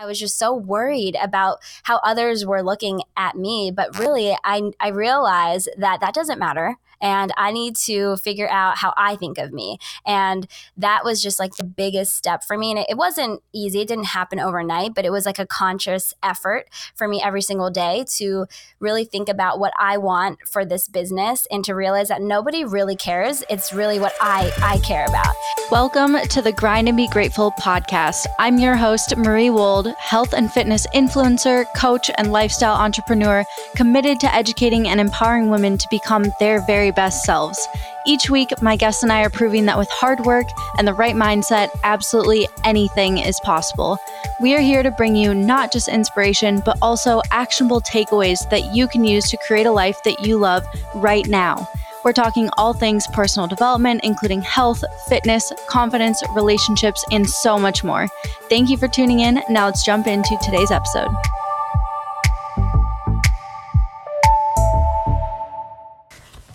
I was just so worried about how others were looking at me. But really, I, I realized that that doesn't matter and I need to figure out how I think of me. And that was just like the biggest step for me. And it, it wasn't easy, it didn't happen overnight, but it was like a conscious effort for me every single day to really think about what I want for this business and to realize that nobody really cares. It's really what I, I care about. Welcome to the Grind and Be Grateful podcast. I'm your host, Marie Wold, health and fitness influencer, coach, and lifestyle entrepreneur committed to educating and empowering women to become their very very best selves. Each week, my guests and I are proving that with hard work and the right mindset, absolutely anything is possible. We are here to bring you not just inspiration, but also actionable takeaways that you can use to create a life that you love right now. We're talking all things personal development, including health, fitness, confidence, relationships, and so much more. Thank you for tuning in. Now let's jump into today's episode.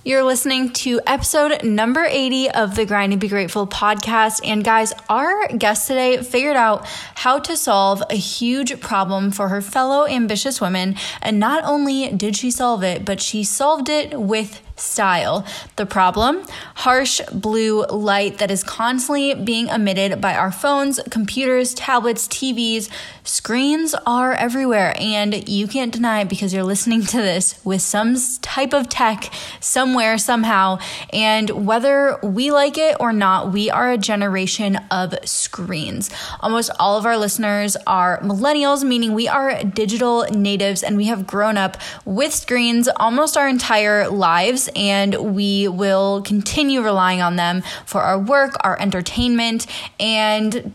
You're listening to episode number 80 of the Grind and Be Grateful podcast. And guys, our guest today figured out how to solve a huge problem for her fellow ambitious women. And not only did she solve it, but she solved it with style. The problem? Harsh blue light that is constantly being emitted by our phones, computers, tablets, TVs. Screens are everywhere, and you can't deny it because you're listening to this with some type of tech somewhere, somehow. And whether we like it or not, we are a generation of screens. Almost all of our listeners are millennials, meaning we are digital natives and we have grown up with screens almost our entire lives and we will continue relying on them for our work, our entertainment, and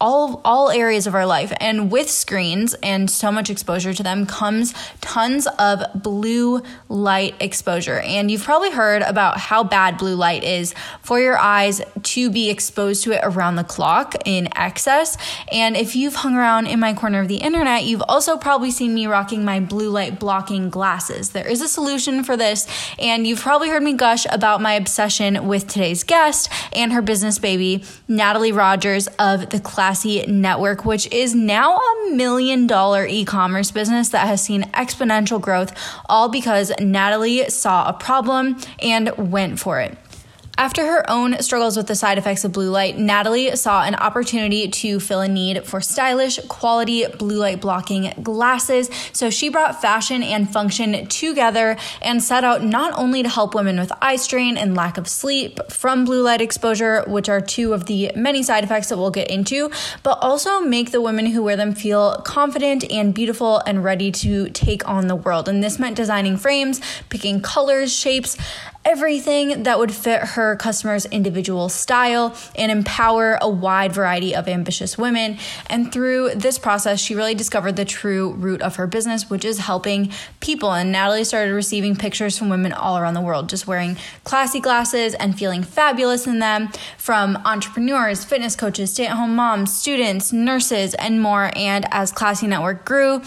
all all areas of our life. And with screens and so much exposure to them comes tons of blue light exposure. And you've probably heard about how bad blue light is for your eyes to be exposed to it around the clock in excess. And if you've hung around in my corner of the internet you've also probably seen me rocking my blue light blocking glasses. There is a solution for this and you've probably heard me gush about my obsession with today's guest and her business baby Natalie Rogers of the Class Klassy Network, which is now a million dollar e commerce business that has seen exponential growth, all because Natalie saw a problem and went for it. After her own struggles with the side effects of blue light, Natalie saw an opportunity to fill a need for stylish, quality blue light blocking glasses. So she brought fashion and function together and set out not only to help women with eye strain and lack of sleep from blue light exposure, which are two of the many side effects that we'll get into, but also make the women who wear them feel confident and beautiful and ready to take on the world. And this meant designing frames, picking colors, shapes, everything that would fit her customer's individual style and empower a wide variety of ambitious women. And through this process, she really discovered the true root of her business, which is helping people. And Natalie started receiving pictures from women all around the world, just wearing classy glasses and feeling fabulous in them from entrepreneurs, fitness coaches, stay at home moms, students, nurses, and more. And as Klassy Network grew,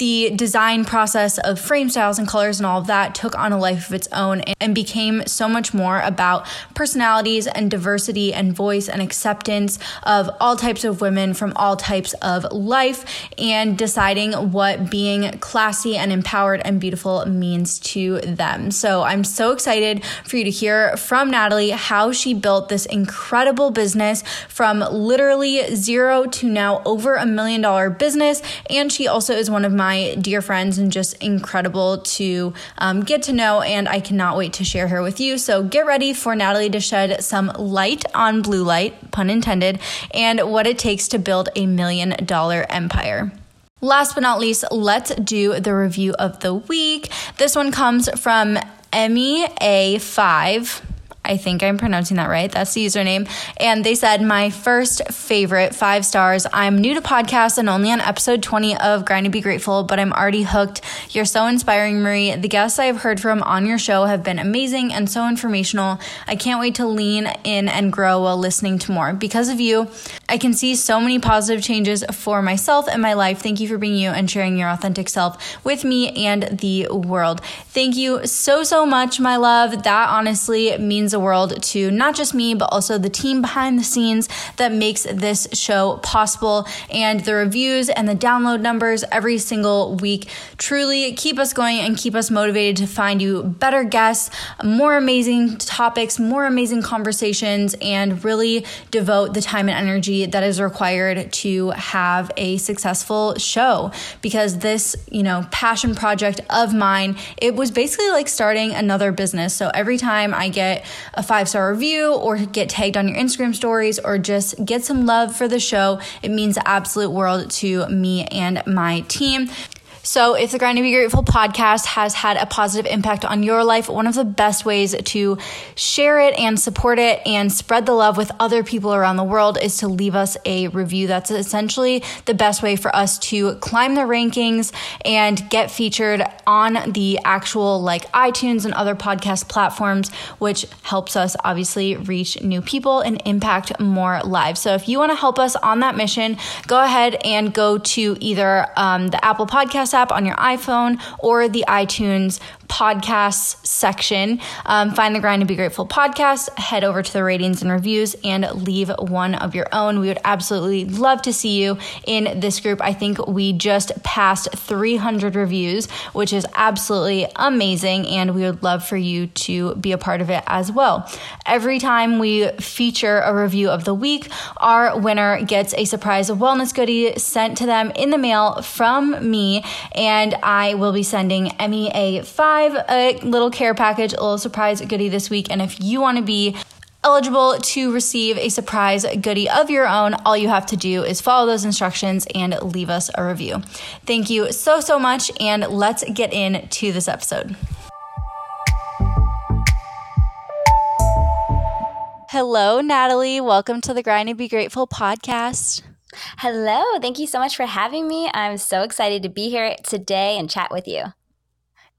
the design process of frame styles and colors and all of that took on a life of its own and became so much more about personalities and diversity and voice and acceptance of all types of women from all types of life and deciding what being classy and empowered and beautiful means to them. So I'm so excited for you to hear from Natalie how she built this incredible business from literally zero to now over a million dollar business. And she also is one of my my dear friends and just incredible to um, get to know. And I cannot wait to share her with you. So get ready for Natalie to shed some light on blue light, pun intended, and what it takes to build a million dollar empire. Last but not least, let's do the review of the week. This one comes from Emmy A5. I think I'm pronouncing that right. That's the username. And they said, My first favorite, five stars. I'm new to podcasts and only on episode 20 of Grind to Be Grateful, but I'm already hooked. You're so inspiring, Marie. The guests I have heard from on your show have been amazing and so informational. I can't wait to lean in and grow while listening to more. Because of you, I can see so many positive changes for myself and my life. Thank you for being you and sharing your authentic self with me and the world. Thank you so, so much, my love. That honestly means the world to not just me, but also the team behind the scenes that makes this show possible. And the reviews and the download numbers every single week truly keep us going and keep us motivated to find you better guests, more amazing topics, more amazing conversations, and really devote the time and energy that is required to have a successful show. Because this, you know, passion project of mine, it was basically like starting another business. So every time I get a five star review or get tagged on your Instagram stories or just get some love for the show, it means the absolute world to me and my team. So, if the Grind to Be Grateful podcast has had a positive impact on your life, one of the best ways to share it and support it and spread the love with other people around the world is to leave us a review. That's essentially the best way for us to climb the rankings and get featured on the actual like iTunes and other podcast platforms, which helps us obviously reach new people and impact more lives. So, if you want to help us on that mission, go ahead and go to either um, the Apple Podcast Podcast app on your iPhone or the iTunes podcasts section. Um, find the Grind to Be Grateful podcast, head over to the ratings and reviews, and leave one of your own. We would absolutely love to see you in this group. I think we just passed 300 reviews, which is absolutely amazing, and we would love for you to be a part of it as well. Every time we feature a review of the week, our winner gets a surprise wellness goodie sent to them in the mail from me, and I will be sending Emmy a five a little care package, a little surprise goodie this week. And if you want to be eligible to receive a surprise goodie of your own, all you have to do is follow those instructions and leave us a review. Thank you so, so much. And let's get into this episode. Hello, Natalie. Welcome to the Grind and Be Grateful podcast. Hello. Thank you so much for having me. I'm so excited to be here today and chat with you.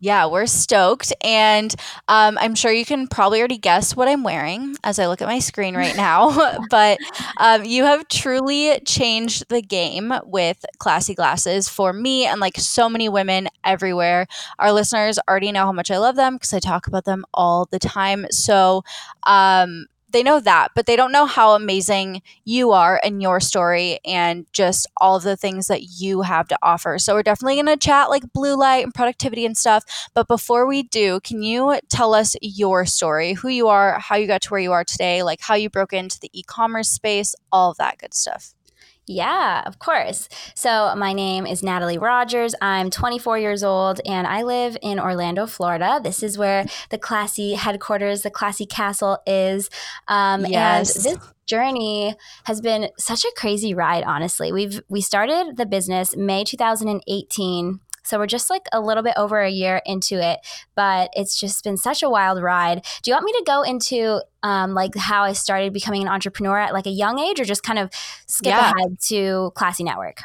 Yeah, we're stoked. And um, I'm sure you can probably already guess what I'm wearing as I look at my screen right now. but um, you have truly changed the game with classy glasses for me and like so many women everywhere. Our listeners already know how much I love them because I talk about them all the time. So, um, they know that, but they don't know how amazing you are and your story and just all of the things that you have to offer. So we're definitely going to chat like blue light and productivity and stuff. But before we do, can you tell us your story, who you are, how you got to where you are today, like how you broke into the e-commerce space, all of that good stuff? Yeah, of course. So, my name is Natalie Rogers. I'm 24 years old and I live in Orlando, Florida. This is where the classy headquarters, the classy castle is. Um, yes. And this journey has been such a crazy ride, honestly. We've we started the business May 2018 so we're just like a little bit over a year into it, but it's just been such a wild ride. Do you want me to go into um, like how I started becoming an entrepreneur at like a young age, or just kind of skip yeah. ahead to Klassy Network?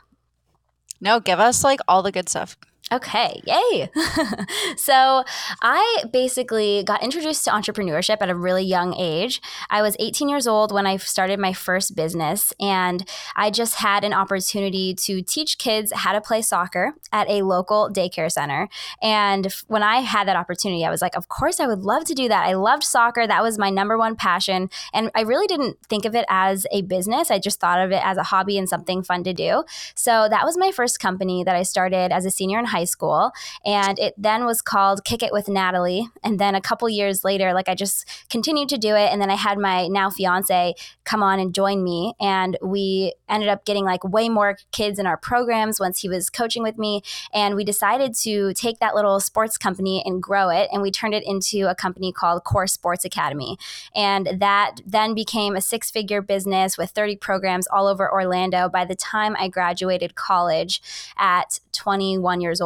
No, give us like all the good stuff. Okay, yay. so I basically got introduced to entrepreneurship at a really young age. I was 18 years old when I started my first business, and I just had an opportunity to teach kids how to play soccer at a local daycare center. And when I had that opportunity, I was like, of course, I would love to do that. I loved soccer, that was my number one passion. And I really didn't think of it as a business, I just thought of it as a hobby and something fun to do. So that was my first company that I started as a senior in high high school. And it then was called Kick It with Natalie. And then a couple years later, like I just continued to do it. And then I had my now fiance come on and join me. And we ended up getting like way more kids in our programs once he was coaching with me. And we decided to take that little sports company and grow it. And we turned it into a company called Core Sports Academy. And that then became a six figure business with 30 programs all over Orlando by the time I graduated college at 21 years old.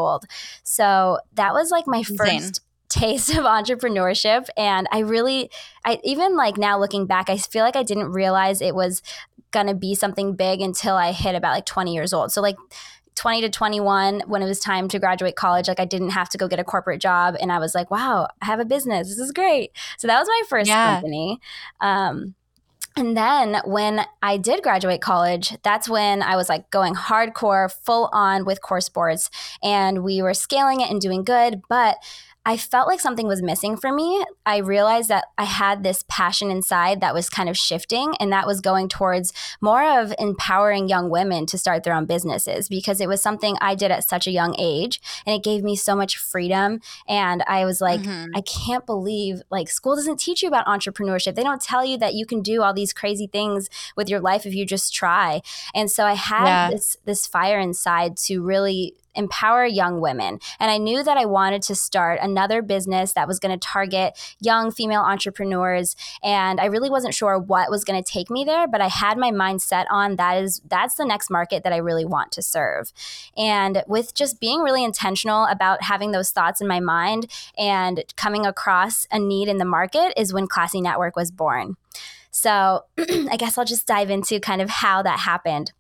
So that was like my Insane. first taste of entrepreneurship and I really I even like now looking back I feel like I didn't realize it was going to be something big until I hit about like 20 years old. So like 20 to 21 when it was time to graduate college like I didn't have to go get a corporate job and I was like wow I have a business this is great so that was my first yeah. company um, and then when I did graduate college, that's when I was like going hardcore, full on with Core Sports. and we were scaling it and doing good. But I felt like something was missing for me. I realized that I had this passion inside that was kind of shifting, and that was going towards more of empowering young women to start their own businesses because it was something I did at such a young age, and it gave me so much freedom. And I was like, mm-hmm. I can't believe like school doesn't teach you about entrepreneurship. They don't tell you that you can do all these crazy things with your life if you just try. And so I had yeah. this this fire inside to really empower young women. And I knew that I wanted to start another business that was going to target young female entrepreneurs. And I really wasn't sure what was going to take me there, but I had my mind set on that is that's the next market that I really want to serve. And with just being really intentional about having those thoughts in my mind and coming across a need in the market is when Klassy Network was born. So I guess I'll just dive into kind of how that happened.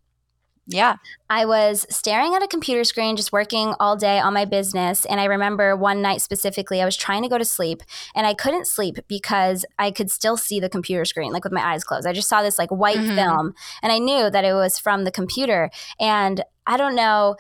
Yeah. I was staring at a computer screen, just working all day on my business. And I remember one night specifically, I was trying to go to sleep and I couldn't sleep because I could still see the computer screen, like with my eyes closed. I just saw this like white mm-hmm. film and I knew that it was from the computer. And I don't know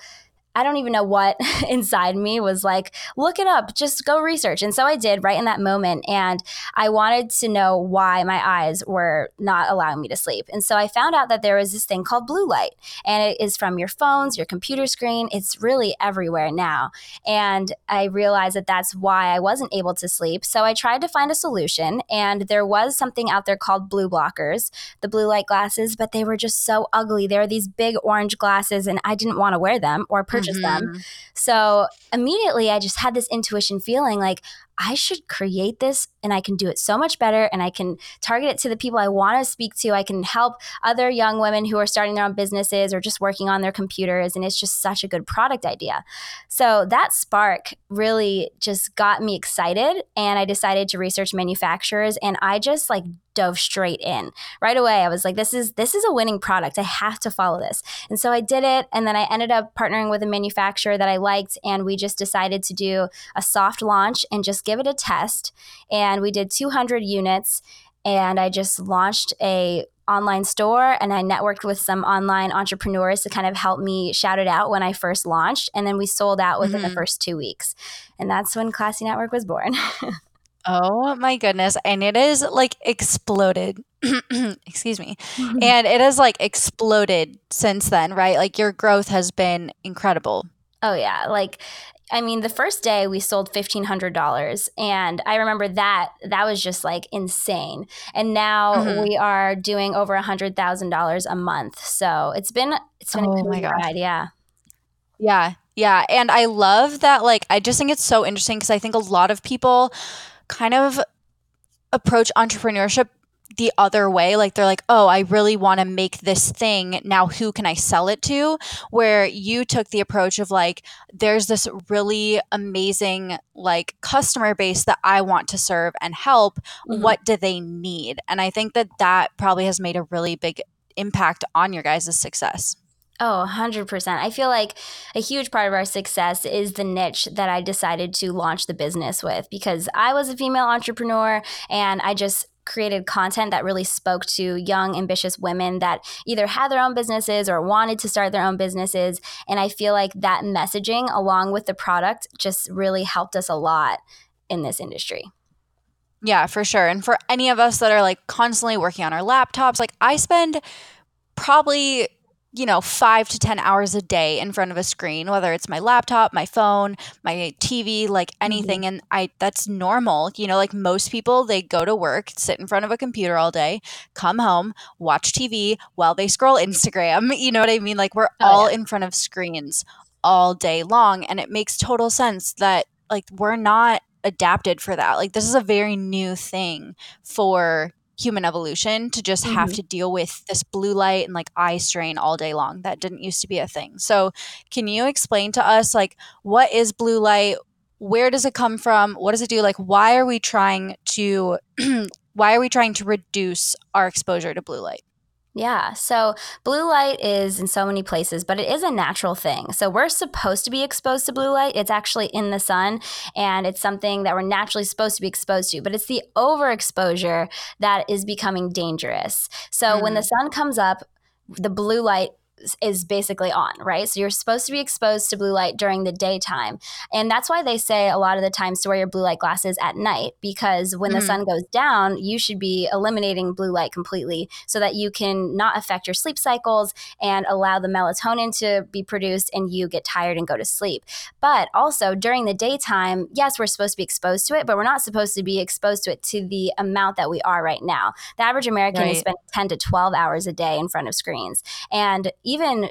I don't even know what inside me was like, look it up, just go research. And so I did right in that moment. And I wanted to know why my eyes were not allowing me to sleep. And so I found out that there was this thing called blue light, and it is from your phones, your computer screen. It's really everywhere now. And I realized that that's why I wasn't able to sleep. So I tried to find a solution. And there was something out there called blue blockers, the blue light glasses, but they were just so ugly. They were these big orange glasses, and I didn't want to wear them or purchase mm-hmm. them. So immediately I just had this intuition feeling like I should create this and I can do it so much better and I can target it to the people I want to speak to. I can help other young women who are starting their own businesses or just working on their computers. And it's just such a good product idea. So that spark really just got me excited. And I decided to research manufacturers and I just like dove straight in right away i was like this is this is a winning product i have to follow this and so i did it and then i ended up partnering with a manufacturer that i liked and we just decided to do a soft launch and just give it a test. And we did 200 units. And I just launched a online store and I networked with some online entrepreneurs to kind of help me shout it out when I first launched. And then we sold out within mm-hmm. the first two weeks. And that's when Klassy Network was born. oh my goodness. And it is like exploded. Excuse me. And it has like exploded since then, right? Like your growth has been incredible. Oh yeah, like I mean, the first day we sold fifteen hundred dollars, and I remember that that was just like insane. And now mm-hmm. we are doing over a hundred thousand dollars a month. So it's been it's been oh a my ride, yeah. Yeah, yeah, and I love that. Like, I just think it's so interesting because I think a lot of people kind of approach entrepreneurship the other way. Like they're like oh i really want to make this thing. Now who can i sell it to? Where you took the approach of like there's this really amazing like customer base that i want to serve and help. Mm-hmm. what do they need? And i think that that probably has made a really big impact on your guys' success Oh, 100%. I feel like a huge part of our success is the niche that I decided to launch the business with because I was a female entrepreneur and I just created content that really spoke to young, ambitious women that either had their own businesses or wanted to start their own businesses. And I feel like that messaging, along with the product, just really helped us a lot in this industry. Yeah, for sure. And for any of us that are like constantly working on our laptops, like I spend probably you know, five to 10 hours a day in front of a screen, whether it's my laptop, my phone, my TV, like anything. Mm-hmm. And I, that's normal. You know, like most people, they go to work, sit in front of a computer all day, come home, watch TV while they scroll Instagram. You know what I mean? Like we're oh, all yeah. in front of screens all day long. And it makes total sense that like we're not adapted for that. Like this is a very new thing for human evolution to just mm-hmm. have to deal with this blue light and like eye strain all day long. That didn't used to be a thing. So, can you explain to us like what is blue light? Where does it come from? What does it do? Like why are we trying to why are we trying to reduce our exposure to blue light? Yeah. So blue light is in so many places, but it is a natural thing. So we're supposed to be exposed to blue light. It's actually in the sun and it's something that we're naturally supposed to be exposed to, but it's the overexposure that is becoming dangerous. So mm-hmm. when the mm. sun comes up, the blue light is basically on, right? So you're supposed to be exposed to blue light during the daytime. And that's why they say a lot of the times to wear your blue light glasses at night because when mm-hmm. the sun goes down, you should be eliminating blue light completely so that you can not affect your sleep cycles and allow the melatonin to be produced and you get tired and go to sleep. But also during the daytime, yes, we're supposed to be exposed to it, but we're not supposed to be exposed to it to the amount that we are right now. The average American right. is spending 10 to 12 hours a day in front of screens. And even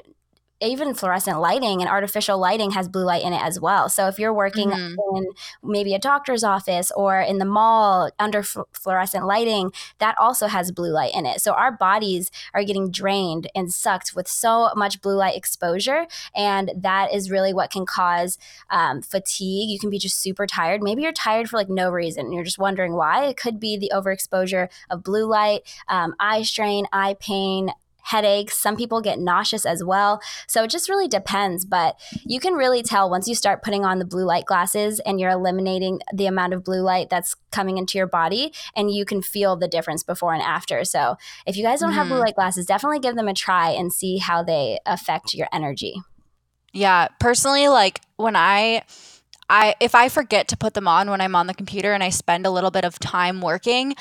even fluorescent lighting and artificial lighting has blue light in it as well. So if you're working mm-hmm. in maybe a doctor's office or in the mall under f- fluorescent lighting, that also has blue light in it. So our bodies are getting drained and sucked with so much blue light exposure. And that is really what can cause um, fatigue. You can be just super tired. Maybe you're tired for like no reason. You're just wondering why. It could be the overexposure of blue light, um, eye strain, eye pain, headaches. Some people get nauseous as well. So it just really depends. But you can really tell once you start putting on the blue light glasses and you're eliminating the amount of blue light that's coming into your body, and you can feel the difference before and after. So if you guys don't mm-hmm. have blue mm-hmm. light glasses, definitely give them a try and see how they affect your energy. Yeah. Personally, like when I. I, if I forget to put them on when I'm on the computer and I spend a little bit of time working,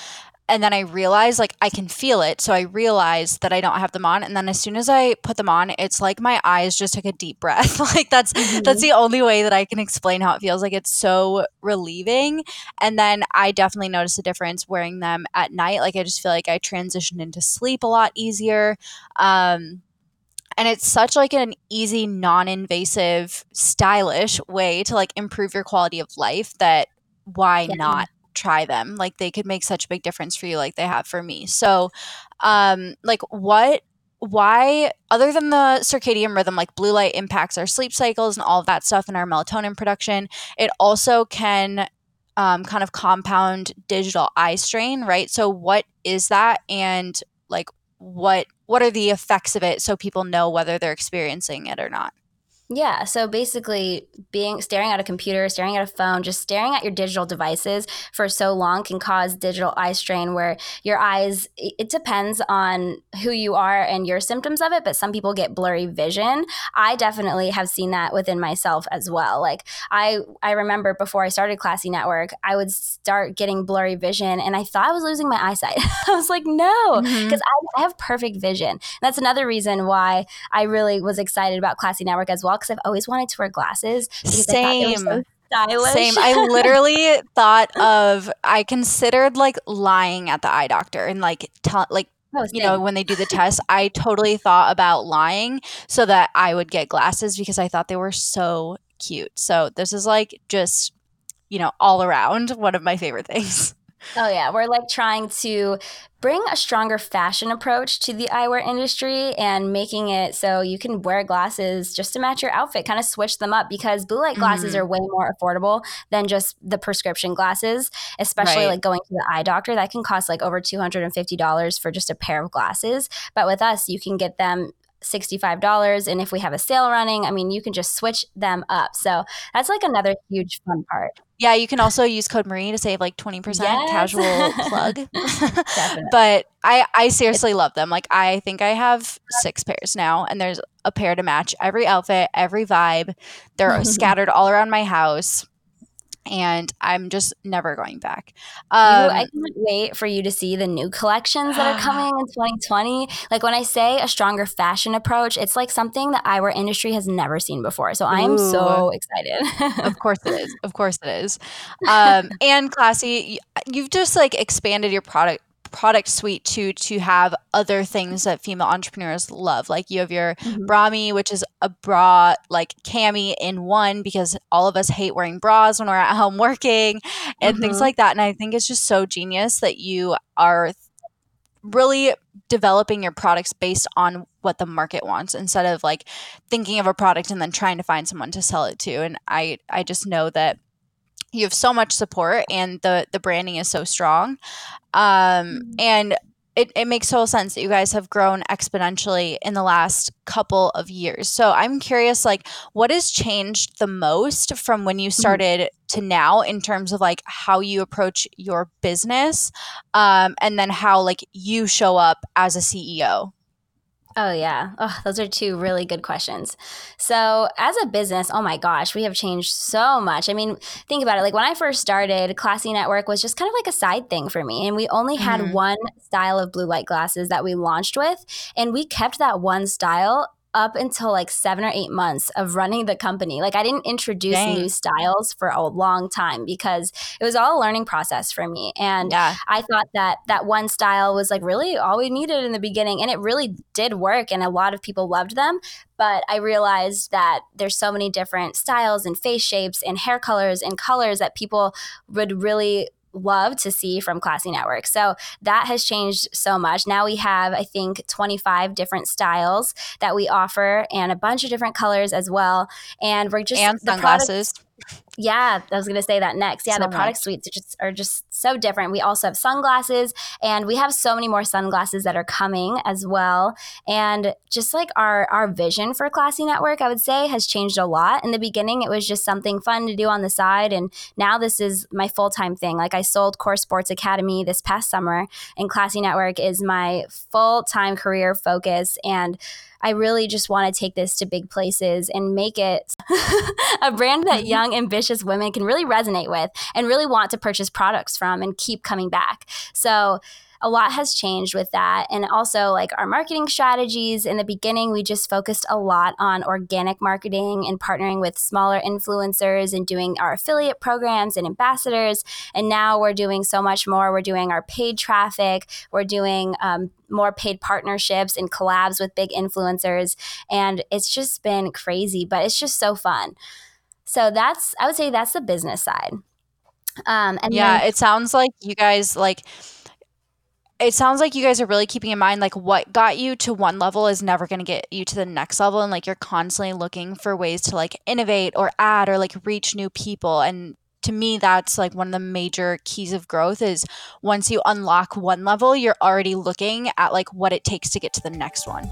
and then I realize like I can feel it. So I realize that I don't have them on. And then as soon as I put them on, it's like my eyes just took a deep breath. like that's mm-hmm. that's the only way that I can explain how it feels. Like it's so relieving. And then I definitely notice a difference wearing them at night. Like I just feel like I transitioned into sleep a lot easier. Um and it's such like an easy non-invasive stylish way to like improve your quality of life that why yeah. not try them. Like they could make such a big difference for you like they have for me. So um like what why other than the circadian rhythm like blue light impacts our sleep cycles and all of that stuff and our melatonin production it also can um, kind of compound digital eye strain right so what is that and like what what are the effects of it so people know whether they're experiencing it or not yeah. So basically, being staring at a computer, staring at a phone, just staring at your digital devices for so long can cause digital eye strain where your eyes, it depends on who you are and your symptoms of it, but some people get blurry vision. I definitely have seen that within myself as well. Like I I remember before I started Klassy Network, I would start getting blurry vision and I thought I was losing my eyesight. I was like, no, because mm-hmm. I, I have perfect vision. And that's another reason why I really was excited about Klassy Network as well because I've always wanted to wear glasses. Same. So stylish. Same. I literally thought of. I considered like lying at the eye doctor and like tell like Oh, you know, when they do the test, I totally thought about lying so that I would get glasses because I thought they were so cute. So this is like just, you know, all around one of my favorite things. Oh yeah, we're like trying to bring a stronger fashion approach to the eyewear industry and making it so you can wear glasses just to match your outfit, kind of switch them up because blue light glasses mm-hmm. are way more affordable than just the prescription glasses, especially right. like going to the eye doctor that can cost like over $250 for just a pair of glasses, but with us you can get them $65 and if we have a sale running i mean you can just switch them up. So that's like another huge fun part. Yeah you can also use code marie to save like 20% yes. casual plug. But i i seriously love them. Like i think i have six pairs now and there's a pair to match every outfit every vibe. They're scattered all around my house and I'm just never going back. Um, I can't wait for you to see the new collections that are coming in 2020. Like when I say a stronger fashion approach, it's like something the eyewear industry has never seen before. So I am so excited. of course it is. Of course it is. Um, and classy, you've just like expanded your product product suite to to have other things that female entrepreneurs love. Like you have your mm-hmm. Which is a bra like cami in one because all of us hate wearing bras when we're at home working and mm-hmm. things like that. And I think it's just so genius that you are really developing your products based on what the market wants instead of like thinking of a product and then trying to find someone to sell it to. And I I just know that you have so much support and the the branding is so strong um, mm-hmm. and it, it makes total sense that you guys have grown exponentially in the last couple of years. So I'm curious, like, what has changed the most from when you mm-hmm. started mm-hmm. to now in terms of like how you approach your business, um, and then how like you show up as a CEO? Oh, yeah. Oh, those are two really good questions. So, as a business, oh my gosh, we have changed so much. I mean, think about it. Like when I first started, Klassy Network was just kind of like a side thing for me. And we only had mm-hmm. one style of blue light glasses that we launched with. And we kept that one style up until like seven or eight months of running the company. Like I didn't introduce Dang. new styles for a long time because it was all a learning process for me. And yeah. I thought that that one style was like really all we needed in the beginning. And it really did work. And a lot of people loved them. But I realized that there's so many different styles and face shapes and hair colors and colors that people would really love to see from Klassy Network. So that has changed so much. Now we have, I think, 25 different styles that we offer and a bunch of different colors as well. And we're just and sunglasses. Product, yeah, I was going to say that next. Yeah, so the product suites are just, are just so different. We also have sunglasses, and we have so many more sunglasses that are coming as well. And just like our our vision for Klassy Network, I would say has changed a lot. In the beginning, it was just something fun to do on the side, and now this is my full time thing. Like I sold Core Sports Academy this past summer, and Klassy Network is my full time career focus and I really just want to take this to big places and make it a brand that mm-hmm. young, ambitious women can really resonate with and really want to purchase products from and keep coming back. So, a lot has changed with that. And also, like our marketing strategies in the beginning, we just focused a lot on organic marketing and partnering with smaller influencers and doing our affiliate programs and ambassadors. And now we're doing so much more. We're doing our paid traffic, we're doing um, more paid partnerships and collabs with big influencers. And it's just been crazy, but it's just so fun. So that's, I would say that's the business side. Um, and yeah, then- it sounds like you guys like it sounds like you guys are really keeping in mind like what got you to one level is never going to get you to the next level and like you're constantly looking for ways to like innovate or add or like reach new people and to me that's like one of the major keys of growth is once you unlock one level you're already looking at like what it takes to get to the next one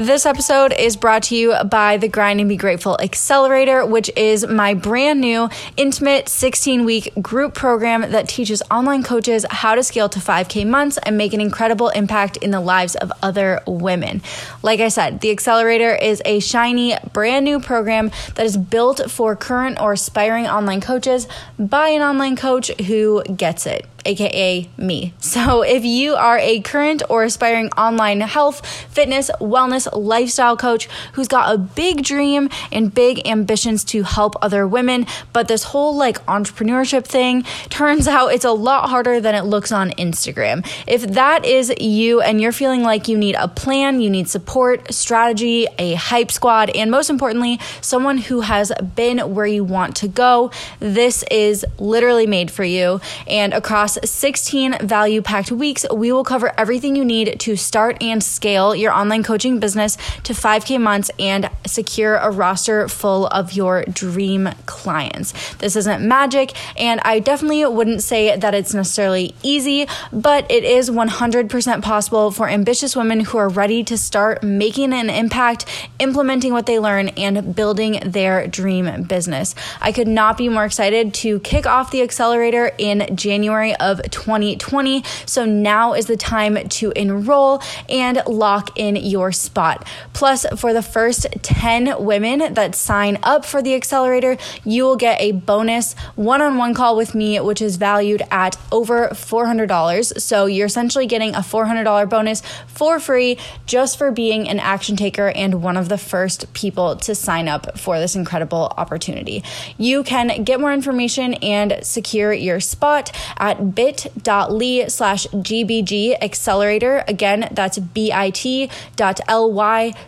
This episode is brought to you by the Grind and Be Grateful Accelerator, which is my brand new intimate 16 week group program that teaches online coaches how to scale to 5K months and make an incredible impact in the lives of other women. Like I said, the Accelerator is a shiny, brand new program that is built for current or aspiring online coaches by an online coach who gets it aka me. So, if you are a current or aspiring online health, fitness, wellness, lifestyle coach who's got a big dream and big ambitions to help other women, but this whole like entrepreneurship thing turns out it's a lot harder than it looks on Instagram. If that is you and you're feeling like you need a plan, you need support, strategy, a hype squad, and most importantly, someone who has been where you want to go, this is literally made for you. And across 16 value packed weeks, we will cover everything you need to start and scale your online coaching business to 5K months and secure a roster full of your dream clients. This isn't magic, and I definitely wouldn't say that it's necessarily easy, but it is 100% possible for ambitious women who are ready to start making an impact, implementing what they learn, and building their dream business. I could not be more excited to kick off the accelerator in January of 2020. So now is the time to enroll and lock in your spot. Plus, for the first 10 women that sign up for the accelerator, you will get a bonus one on one call with me, which is valued at over $400. So you're essentially getting a $400 bonus for free just for being an action taker and one of the first people to sign up for this incredible opportunity. You can get more information and secure your spot at bit.ly slash GBG accelerator. Again, that's bit.ly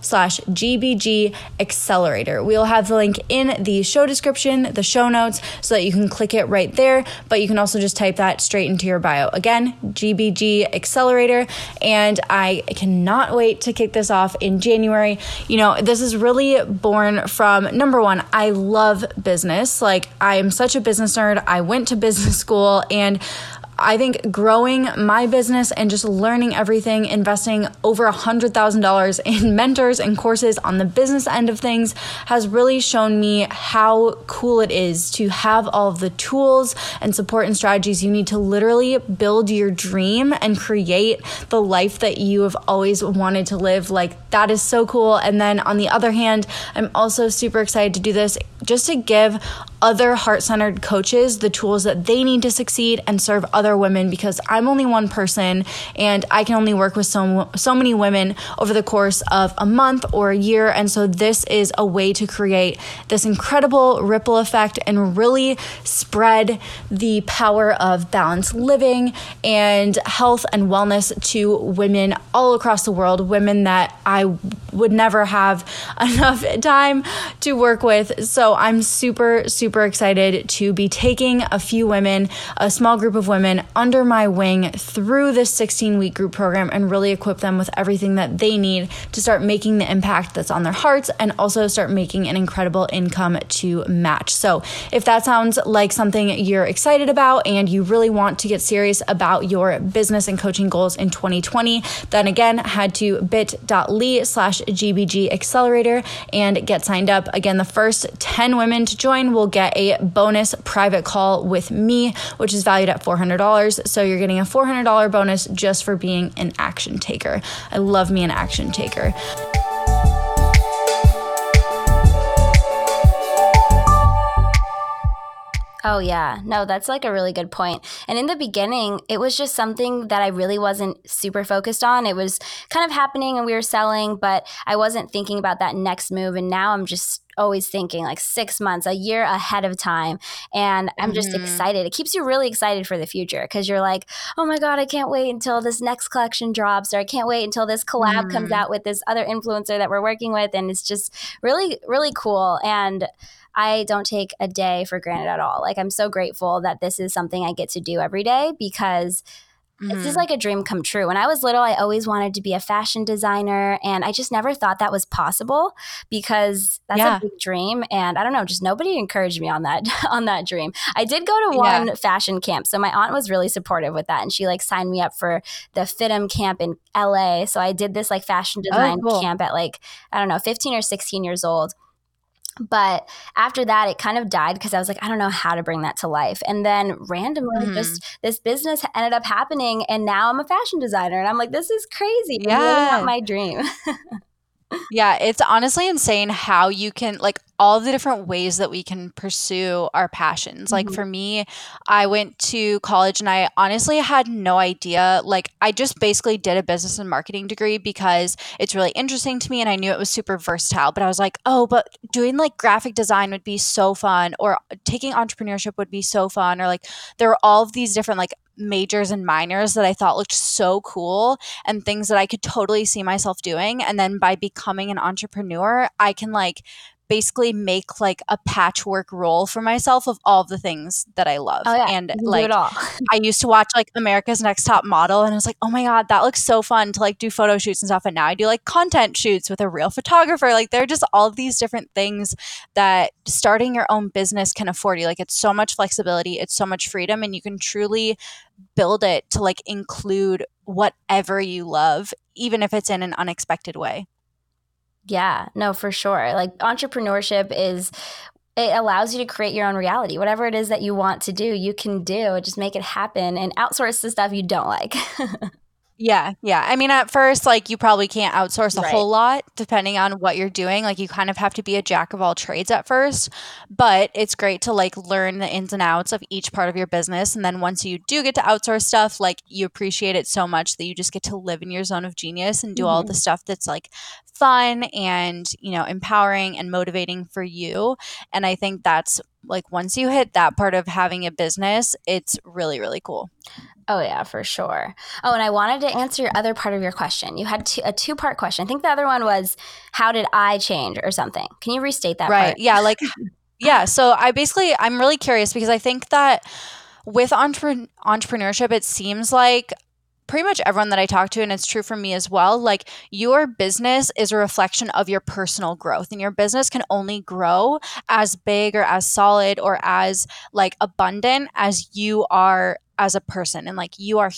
slash GBG accelerator. We'll have the link in the show description, the show notes, so that you can click it right there, but you can also just type that straight into your bio. Again, GBG accelerator. And I cannot wait to kick this off in January. You know, this is really born from number one, I love business. Like, I am such a business nerd. I went to business school and I think growing my business and just learning everything, investing over a $100,000 in mentors and courses on the business end of things has really shown me how cool it is to have all of the tools and support and strategies you need to literally build your dream and create the life that you have always wanted to live. Like, that is so cool. And then on the other hand, I'm also super excited to do this just to give other heart centered coaches the tools that they need to succeed and serve other women because I'm only one person and I can only work with so, so many women over the course of a month or a year. And so this is a way to create this incredible ripple effect and really spread the power of balanced living and health and wellness to women all across the world, women that I would never have enough time to work with. So I'm super super excited to be taking a few women, a small group of women, under my wing through this 16 week group program and really equip them with everything that they need to start making the impact that's on their hearts and also start making an incredible income to match. So, if that sounds like something you're excited about and you really want to get serious about your business and coaching goals in 2020, then again, head to bit.ly slash GBG accelerator and get signed up. Again, the first 10 women to join will get get a bonus private call with me, which is valued at $400. So you're getting a $400 bonus just for being an action taker. I love me an action taker. Oh, yeah. No, that's like a really good point. And in the beginning, it was just something that I really wasn't super focused on. It was kind of happening and we were selling, but I wasn't thinking about that next move. And now I'm just always thinking like six months, a year ahead of time. And I'm just mm-hmm. excited. It keeps you really excited for the future because you're like, oh my God, I can't wait until this next collection drops, or I can't wait until this collab mm-hmm. comes out with this other influencer that we're working with. And it's just really, really cool. And I don't take a day for granted at all. Like, I'm so grateful that this is something I get to do every day because it's just mm-hmm. like a dream come true. When I was little, I always wanted to be a fashion designer, and I just never thought that was possible because that's yeah. a big dream. And I don't know, just nobody encouraged me on that on that dream. I did go to one yeah. fashion camp, so my aunt was really supportive with that, and she like signed me up for the FIDM camp in LA. So I did this like fashion oh, design oh, cool. camp at like I don't know, 15 or 16 years old but after that it kind of died because i was like i don't know how to bring that to life. And then randomly mm-hmm. just this business ended up happening and now i'm a fashion designer and i'm like this is crazy. Yeah. my dream yeah, it's honestly insane how you can like all the different ways that we can pursue our passions. Mm-hmm. Like for me, I went to college and I honestly had no idea. Like I just basically did a business and marketing degree because it's really interesting to me and I knew it was super versatile, but I was like, "Oh, but doing like graphic design would be so fun or taking entrepreneurship would be so fun." Or like there are all of these different like majors and minors that I thought looked so cool and things that I could totally see myself doing. And then by becoming an entrepreneur, I can like basically make like a patchwork role for myself of all the things that I love. Oh, yeah. And like I used to watch like America's Next Top Model and I was like, "Oh my god, that looks so fun to like do photo shoots and stuff." And now I do like content shoots with a real photographer. Like there are just all these different things that starting your own business can afford you. Like it's so much flexibility, it's so much freedom and you can truly build it to like include whatever you love even if it's in an unexpected way. Yeah, no, for sure. Like entrepreneurship is it allows you to create your own reality. Whatever it is that you want to do, you can do. Just make it happen and outsource the stuff you don't like. Yeah, yeah. I mean, at first, like you probably can't outsource a right. whole lot depending on what you're doing. Like you kind of have to be a jack of all trades at first, but it's great to like learn the ins and outs of each part of your business. And then once you do get to outsource stuff, like you appreciate it so much that you just get to live in your zone of genius and do mm-hmm. all the stuff that's like fun and, you know, empowering and motivating for you. And I think that's like once you hit that part of having a business, it's really, really cool. Oh yeah, for sure. Oh, and I wanted to answer your other part of your question. You had two, a two part question. I think the other one was how did I change or something. Can you restate that? Right. Part? Yeah. Like, yeah. So I basically I'm really curious because I think that with entre- entrepreneurship, it seems like pretty much everyone that I talk to, and it's true for me as well, like your business is a reflection of your personal growth, and your business can only grow as big or as solid or as like abundant as you are as a person. And like you are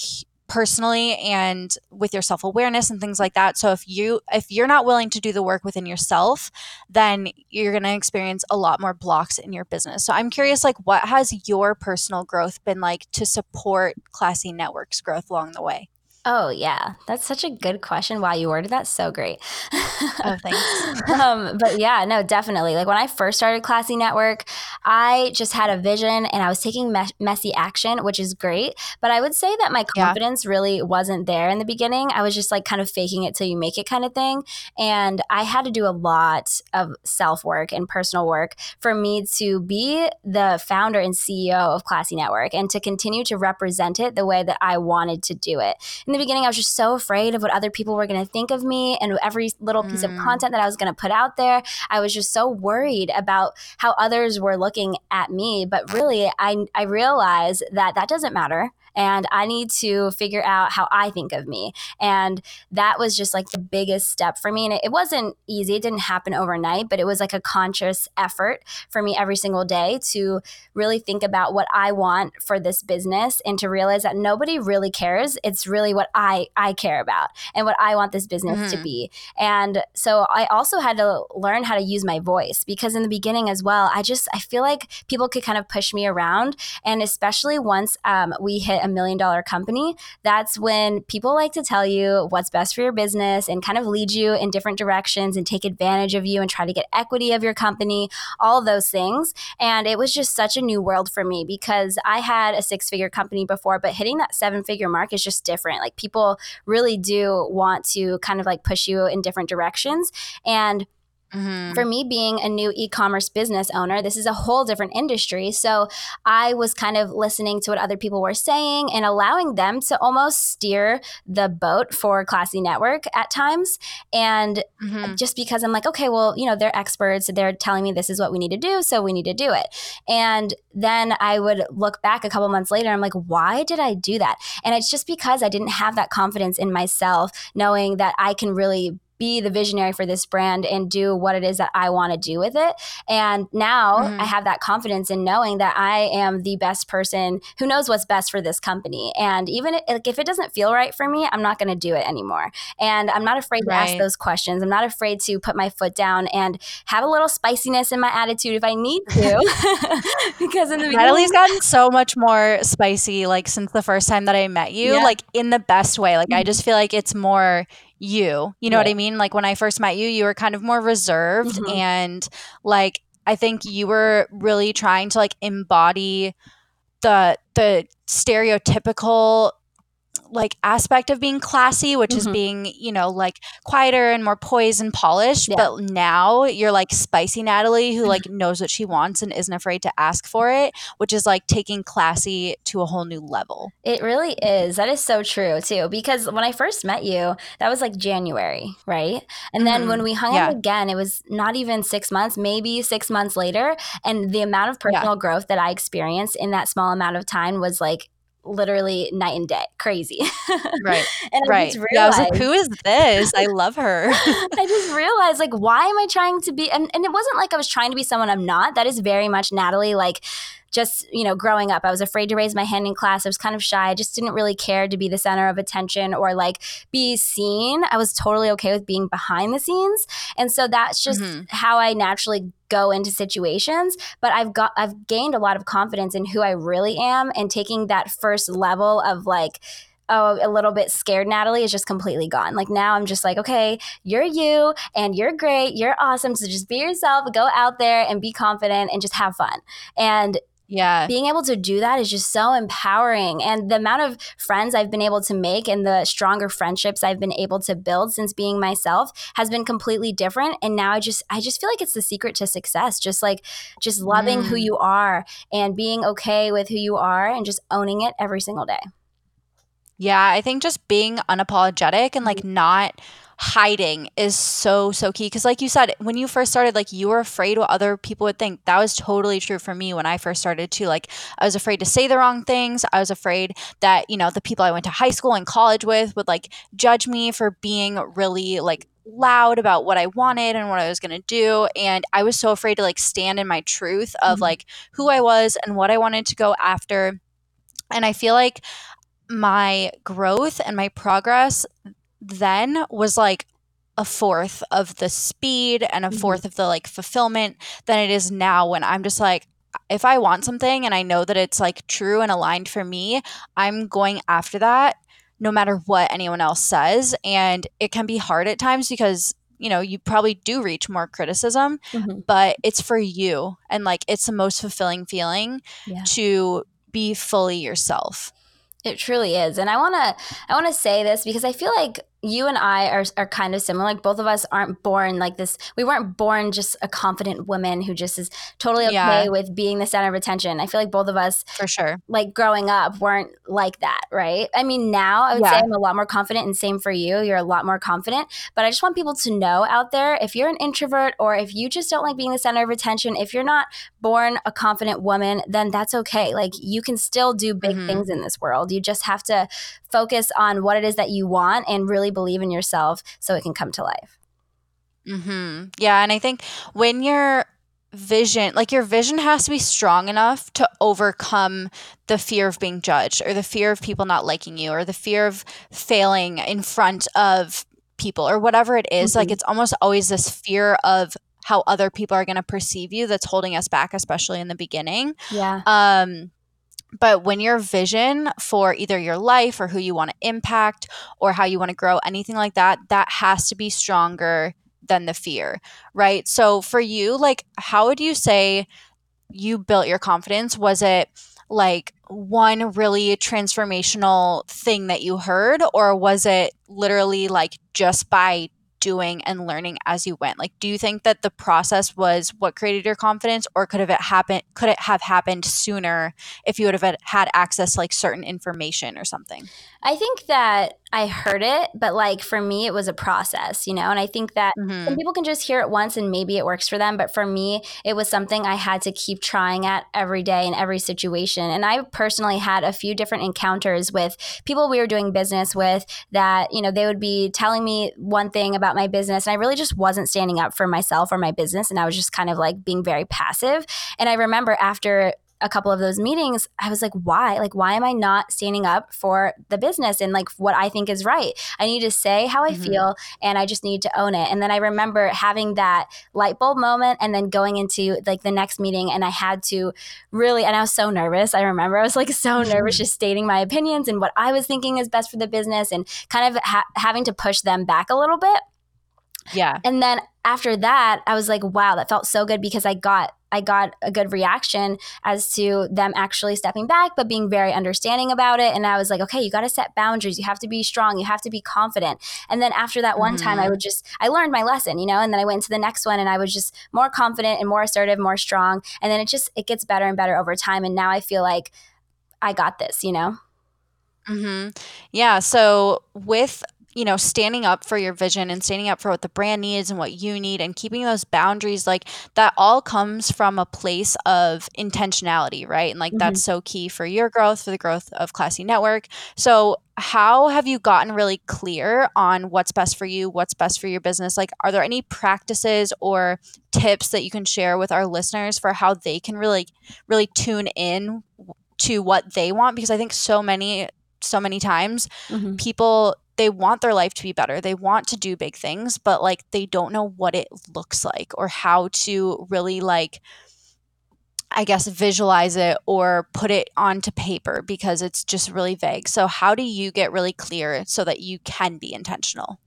personally and with your self-awareness and things like that. So if you if you're not willing to do the work within yourself then you're going to experience a lot more blocks in your business. So i'm curious like what has your personal growth been like to support classy networks growth along the way Oh yeah, that's such a good question. Wow, you worded that so great. oh, thanks. um, but yeah, no, definitely. Like when I first started Klassy Network, I just had a vision and I was taking me- messy action, which is great. But I would say that my confidence yeah. really wasn't there in the beginning. I was just like kind of faking it till you make it kind of thing. And I had to do a lot of self work and personal work for me to be the founder and CEO of Klassy Network and to continue to represent it the way that I wanted to do it. And the beginning, I was just so afraid of what other people were going to think of me and every little piece mm. of content that I was going to put out there. I was just so worried about how others were looking at me. But really, I, I realized that that doesn't matter and I need to figure out how I think of me. And that was just like the biggest step for me. And it, it wasn't easy, it didn't happen overnight, but it was like a conscious effort for me every single day to really think about what I want for this business and to realize that nobody really cares. It's really what I, I care about and what I want this business mm-hmm. to be. And so I also had to learn how to use my voice because in the beginning as well, I just, I feel like people could kind of push me around. And especially once um, we hit a million dollar company, that's when people like to tell you what's best for your business and kind of lead you in different directions and take advantage of you and try to get equity of your company, all those things. And it was just such a new world for me because I had a six figure company before, but hitting that seven figure mark is just different. Like people really do want to kind of like push you in different directions. And Mm-hmm. For me, being a new e commerce business owner, this is a whole different industry. So I was kind of listening to what other people were saying and allowing them to almost steer the boat for Klassy Network at times. And mm-hmm. just because I'm like, okay, well, you know, they're experts, they're telling me this is what we need to do, so we need to do it. And then I would look back a couple months later, I'm like, why did I do that? And it's just because I didn't have that confidence in myself, knowing that I can really be the visionary for this brand and do what it is that I want to do with it. And now mm-hmm. I have that confidence in knowing that I am the best person who knows what's best for this company. And even if, like, if it doesn't feel right for me, I'm not going to do it anymore. And I'm not afraid right. to ask those questions. I'm not afraid to put my foot down and have a little spiciness in my attitude if I need to. because in the beginning Natalie's gotten so much more spicy like since the first time that I met you, yeah. like in the best way. Like mm-hmm. I just feel like it's more you. You know what I mean? Like when I first met you, you were kind of more reserved mm-hmm. and like I think you were really trying to like embody the the stereotypical like aspect of being classy, which mm-hmm. is being, you know, like quieter and more poised and polished. Yeah. But now you're like spicy Natalie who like knows what she wants and isn't afraid to ask for it, which is like taking classy to a whole new level. It really is. That is so true too. Because when I first met you, that was like January, right? And then mm-hmm. when we hung yeah. out again, it was not even six months, maybe six months later. And the amount of personal yeah. growth that I experienced in that small amount of time was like literally night and day, crazy. Right. and I right. Realized, yeah, I was like, who is this? I love her. I just realized, like, why am I trying to be? And, and it wasn't like I was trying to be someone I'm not. That is very much Natalie, like, just you know growing up i was afraid to raise my hand in class i was kind of shy i just didn't really care to be the center of attention or like be seen i was totally okay with being behind the scenes and so that's just mm-hmm. how i naturally go into situations but i've got i've gained a lot of confidence in who i really am and taking that first level of like oh, a little bit scared Natalie is just completely gone. Like now I'm just like, okay, you're you and you're great. You're awesome. So just be yourself, go out there and be confident and just have fun. And Yeah. being able to do that is just so empowering. And the amount of friends I've been able to make and the stronger friendships I've been able to build since being myself has been completely different. And now I just I just feel like it's the secret to success. Just like just loving who Mm. you are and being okay with who you are and just owning it every single day. Yeah, I think just being unapologetic and like not hiding is so so key. Because like you said when you first started like you were afraid what other people would think. That was totally true for me when i first started too. Like i was afraid to say the wrong things. I was afraid that you know the people i went to high school and college with would like judge me for being really like loud about what i wanted and what i was going to do. And i was so afraid to like stand in my truth of Mhm. like who i was and what i wanted to go after. And i feel like my growth and my progress then was like a fourth of the speed and a Mhm. fourth of the like fulfillment than it is now when I'm just like if I want something and I know that it's like true and aligned for me, I'm going after that no matter what anyone else says and it can be hard at times because you know, you probably do reach more criticism, Mhm. but it's for you and like it's the most fulfilling feeling Yeah. to be fully yourself. It truly is. And I want to I want to say this because I feel like you and I are are kind of similar. Like both of us aren't born like this. We weren't born just a confident woman who just is totally okay Yeah. with being the center of attention. I feel like both of us For sure. like growing up weren't like that, right? I mean, now I would say I'm a lot more confident and same for you. You're a lot more confident, but I just want people to know out there if you're an introvert or if you just don't like being the center of attention, if you're not born a confident woman, then that's okay. Like you can still do big Mhm. things in this world. You just have to focus on what it is that you want and really believe in yourself so it can come to life. hmm Yeah, and I think when your vision, like your vision has to be strong enough to overcome the fear of being judged or the fear of people not liking you or the fear of failing in front of people or whatever it is. Like Mhm. it's almost always this fear of how other people are going to perceive you that's holding us back especially in the beginning. Yeah. Um, but when your vision for either your life or who you want to impact or how you want to grow, anything like that, that has to be stronger than the fear, right? So for you, like, how would you say you built your confidence? Was it like one really transformational thing that you heard, or was it literally like just by doing and learning as you went? Like, do you think that the process was what created your confidence, or could have it happened? Could it have happened sooner if you would have had- access to like certain information or something? I think that I heard it, but like for me, it was a process, you know? And I think that Mhm. some people can just hear it once and maybe it works for them. But for me, it was something I had to keep trying at every day in every situation. And I personally had a few different encounters with people we were doing business with that, you know, they would be telling me one thing about my business. And I really just wasn't standing up for myself or my business. And I was just kind of like being very passive. And I remember after a couple of those meetings, I was like, why? Like, why am I not standing up for the business and like what I think is right? I need to say how I Mhm. feel and I just need to own it. And then I remember having that light bulb moment and then going into like the next meeting and I had to really, and I was so nervous. I remember I was like so nervous just stating my opinions and what I was thinking is best for the business and kind of ha- having to push them back a little bit. Yeah. And then after that, I was like, wow, that felt so good because I got I got a good reaction as to them actually stepping back, but being very understanding about it. And I was like, okay, you got to set boundaries. You have to be strong. You have to be confident. And then after that one time, I Mhm. would just, I learned my lesson, you know, and then I went to the next one and I was just more confident and more assertive, more strong. And then it just, it gets better and better over time. And now I feel like I got this, you know? hmm Yeah. So with you know standing up for your vision and standing up for what the brand needs and what you need and keeping those boundaries like that all comes from a place of intentionality right? And like that's so key for your growth for the growth of Klassy Network. So how have you gotten really clear on what's best for you what's best for your business? Like are there any practices or tips that you can share with our listeners for how they can really really tune in to what they want? Because i think so many so many times Mhm. people they want their life to be better. They want to do big things but like they don't know what it looks like or how to really like i guess visualize it or put it onto paper because it's just really vague. So how do you get really clear so that you can be intentional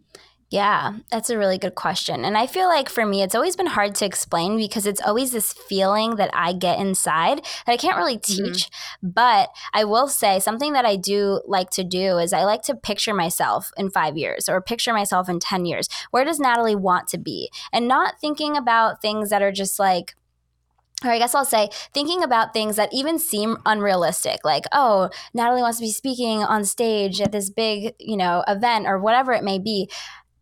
Yeah, that's a really good question. And I feel like for me, it's always been hard to explain because it's always this feeling that I get inside that I can't really mm-hmm. teach. Mm-hmm. But I will say something that I do like to do is I like to picture myself in five years or picture myself in 10 years. Where does Natalie want to be? And not thinking about things that are just like, or I guess I'll say thinking about things that even seem unrealistic, like, oh, Natalie wants to be speaking on stage at this big, you know, event or whatever it may be.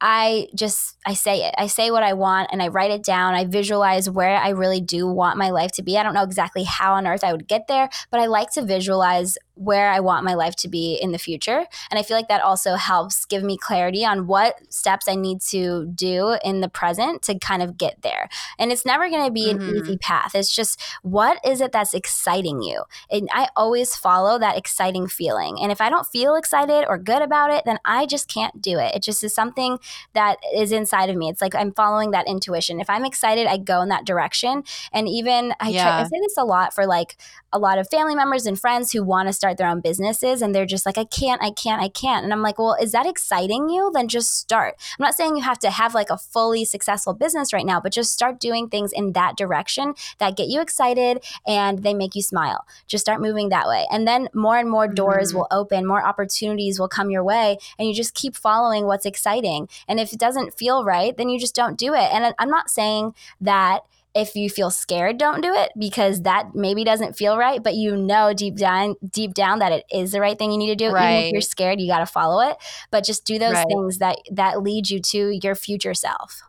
I just I say it. I say what I want and I write it down. I visualize where I really do want my life to be. I don't know exactly how on earth I would get there, but I like to visualize where I want my life to be in the future. And I feel like that also helps give me clarity on what steps I need to do in the present to kind of get there. And it's never going to be mm-hmm. an easy path. It's just what is it that's exciting you? And I always follow that exciting feeling. And if I don't feel excited or good about it, then I just can't do it. It just is something that is inside of me. It's like I'm following that intuition. If I'm excited, I go in that direction. And even I, yeah. try, I say this a lot for like a lot of family members and friends who want to start their own businesses and they're just like, I can't, I can't, I can't. And I'm like, well, is that exciting you? Then just start. I'm not saying you have to have like a fully successful business right now, but just start doing things in that direction that get you excited and they make you smile. Just start moving that way. And then more and more doors mm-hmm. will open, more opportunities will come your way, and you just keep following what's exciting. And if it doesn't feel right, then you just don't do it. And I'm not saying that if you feel scared don't do it because that maybe doesn't feel right but you know deep down deep down that it is the right thing you need to do right. even if you're scared you got to follow it but just do those right. things that that lead you to your future self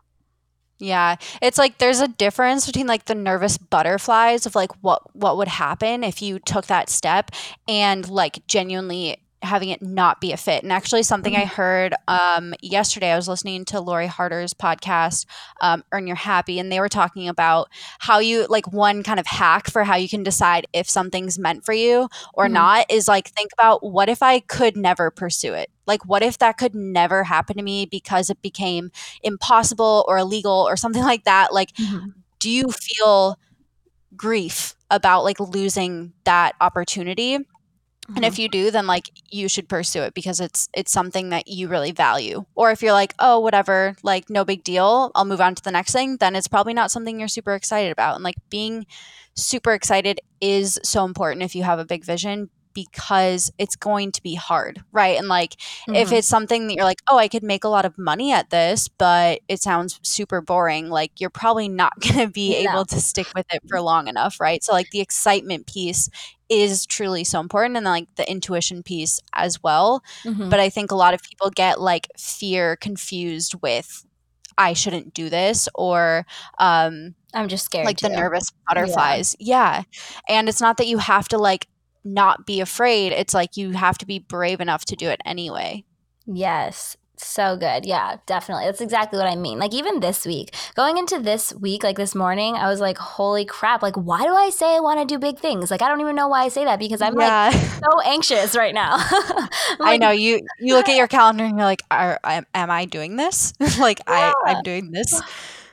yeah, it's like there's a difference between like the nervous butterflies of like what what would happen if you took that step and like genuinely having it not be a fit. And actually, something I mm-hmm. heard um, yesterday, I was listening to Lori Harder's podcast, um, Earn Your Happy, and they were talking about how you, like, one kind of hack for how you can decide if something's meant for you or mm-hmm. not is like, think about what if I could never pursue it? Like, what if that could never happen to me because it became impossible or illegal or something like that? Like, mm-hmm. do you feel grief about like losing that opportunity? And if mm-hmm. you do, then like you should pursue it because it's it's something that you really value. Or if you're like, oh, whatever, like no big deal, I'll move on to the next thing, then it's probably not something you're super excited about. And like being super excited is so important if you have a big vision because it's going to be hard, right? And like mm-hmm. if it's something that you're like, oh, I could make a lot of money at this, but it sounds super boring, like you're probably not going to be able to stick with it for long enough, right? So like the excitement piece is truly so important and like the intuition piece as well. Mm-hmm. But I think a lot of people get like fear confused with I shouldn't do this or um I'm just scared. Like too. the nervous butterflies. Yeah. yeah. And it's not that you have to like not be afraid. It's like you have to be brave enough to do it anyway. Yes. So good. Yeah, definitely. That's exactly what I mean. Like, even this week, going into this week, like this morning, I was like, holy crap. Like, why do I say I want to do big things? Like, I don't even know why I say that because I'm yeah. like so anxious right now. like, I know. You you look at your calendar and you're like, Are, am, am I doing this? like, yeah. I, I'm doing this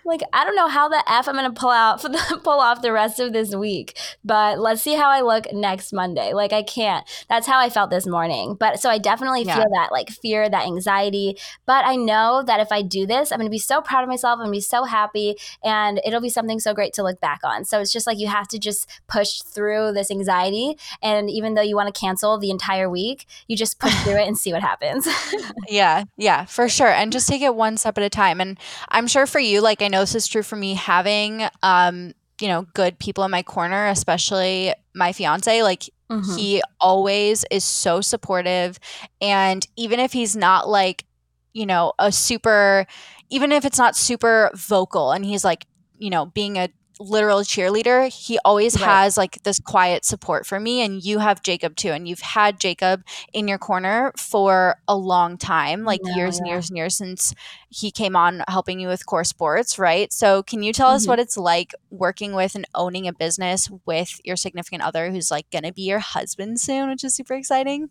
like I don't know how the f I'm gonna pull out for the, pull off the rest of this week, but let's see how I look next Monday. Like I can't. That's how I felt this morning. But so I definitely yeah. feel that like fear, that anxiety. But I know that if I do this, I'm gonna be so proud of myself. I'm gonna be so happy, and it'll be something so great to look back on. So it's just like you have to just push through this anxiety, and even though you want to cancel the entire week, you just push through it and see what happens. yeah, yeah, for sure, and just take it one step at a time. And I'm sure for you, like I know this is true for me having um, you know, good people in my corner, especially my fiance. Like mm-hmm. he always is so supportive. And even if he's not like, you know, a super even if it's not super vocal and he's like, you know, being a literal cheerleader, he always right. has like this quiet support for me. And you have Jacob too. And you've had Jacob in your corner for a long time, like yeah, years yeah. and years and years since he came on helping you with core sports, right? So, can you tell mm-hmm. us what it's like working with and owning a business with your significant other who's like going to be your husband soon, which is super exciting?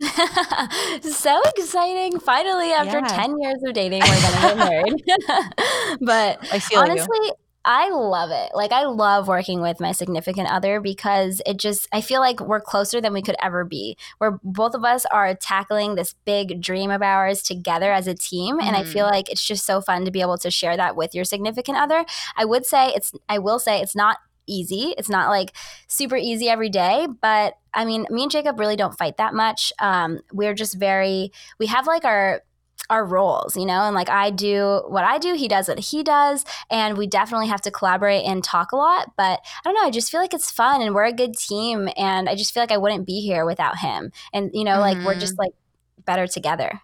so exciting. Finally, after yeah. 10 years of dating, we're going to get married. but I feel honestly, you I love it. Like I love working with my significant other because it just I feel like we're closer than we could ever be. Where both of us are tackling this big dream of ours together as a team and I feel mm-hmm. like it's just so fun to be able to share that with your significant other. I would say it's I will say it's not easy. It's not like super easy every day, but I mean, me and Jacob really don't fight that much. Um, we're just very, we have like our, our roles, you know, and like I do what I do, he does what he does, and we definitely have to collaborate and talk a lot. But I don't know, I just feel like it's fun and we're a good team, and I just feel like I wouldn't be here without him. And you know, mm-hmm. like we're just mm-hmm. like better together.